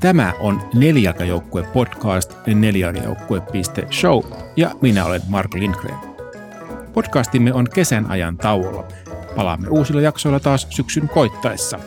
Tämä on Nelijalkajoukkue podcast nelijalkajoukkue.show ja minä olen Mark Lindgren. Podcastimme on kesän ajan tauolla. Palaamme uusilla jaksoilla taas syksyn koittaessa.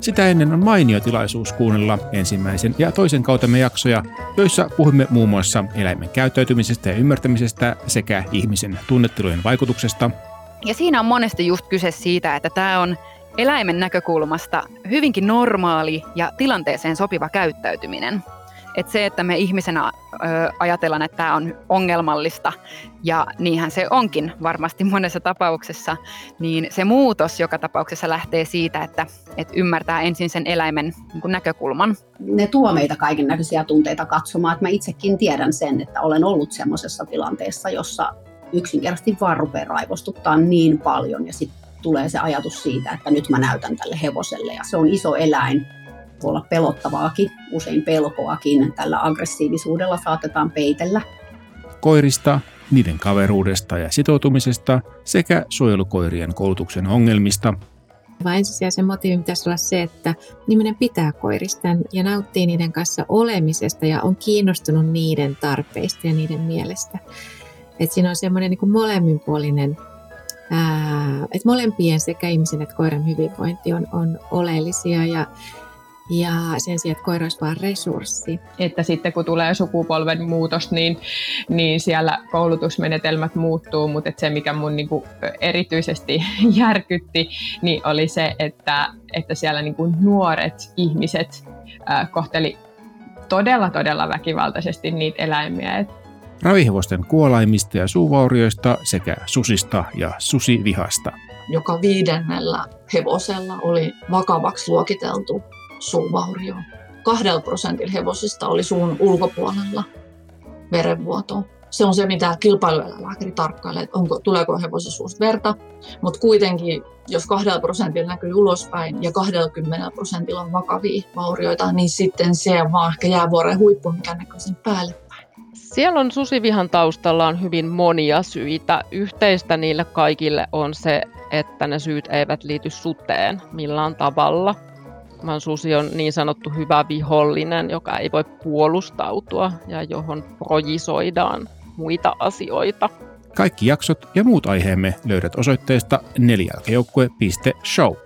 Sitä ennen on mainio tilaisuus kuunnella ensimmäisen ja toisen kautemme jaksoja, joissa puhumme muun muassa eläimen käyttäytymisestä ja ymmärtämisestä sekä ihmisen tunnetilojen vaikutuksesta. Ja siinä on monesti just kyse siitä, että tämä on eläimen näkökulmasta hyvinkin normaali ja tilanteeseen sopiva käyttäytyminen. Et se, että me ihmisenä ö, ajatellaan, että tämä on ongelmallista, ja niinhän se onkin varmasti monessa tapauksessa, niin se muutos joka tapauksessa lähtee siitä, että, että ymmärtää ensin sen eläimen niin näkökulman. Ne tuo meitä kaiken näköisiä tunteita katsomaan, että mä itsekin tiedän sen, että olen ollut semmoisessa tilanteessa, jossa yksinkertaisesti vaan rupeaa raivostuttaa niin paljon ja sitten tulee se ajatus siitä, että nyt mä näytän tälle hevoselle. Ja se on iso eläin, voi olla pelottavaakin, usein pelkoakin. Tällä aggressiivisuudella saatetaan peitellä. Koirista, niiden kaveruudesta ja sitoutumisesta sekä suojelukoirien koulutuksen ongelmista. Vaan ensisijaisen motiivin pitäisi olla se, että ihminen pitää koirista ja nauttii niiden kanssa olemisesta ja on kiinnostunut niiden tarpeista ja niiden mielestä. Et siinä on semmoinen niin molemminpuolinen että molempien sekä ihmisen että koiran hyvinvointi on, on oleellisia ja, ja sen sijaan, että koira olisi vain resurssi. Että sitten kun tulee sukupolven muutos, niin, niin siellä koulutusmenetelmät muuttuu, mutta että se mikä mun niin kuin erityisesti järkytti, niin oli se, että, että siellä niin kuin nuoret ihmiset kohteli todella, todella väkivaltaisesti niitä eläimiä ravihevosten kuolaimista ja suuvaurioista sekä susista ja susivihasta. Joka viidennellä hevosella oli vakavaksi luokiteltu suuvaurio. Kahdella prosentilla hevosista oli suun ulkopuolella verenvuotoa. Se on se, mitä kilpailueläinlääkäri tarkkailee, että onko, tuleeko hevosen suusta verta. Mutta kuitenkin, jos kahdella prosentilla näkyy ulospäin ja 20 prosentilla on vakavia vaurioita, niin sitten se vaan ehkä jäävuoren huippu, mikä näkyy sen päälle siellä on susivihan taustalla on hyvin monia syitä. Yhteistä niille kaikille on se, että ne syyt eivät liity suteen millään tavalla. Vaan susi on niin sanottu hyvä vihollinen, joka ei voi puolustautua ja johon projisoidaan muita asioita. Kaikki jaksot ja muut aiheemme löydät osoitteesta nelijalkajoukkue.show.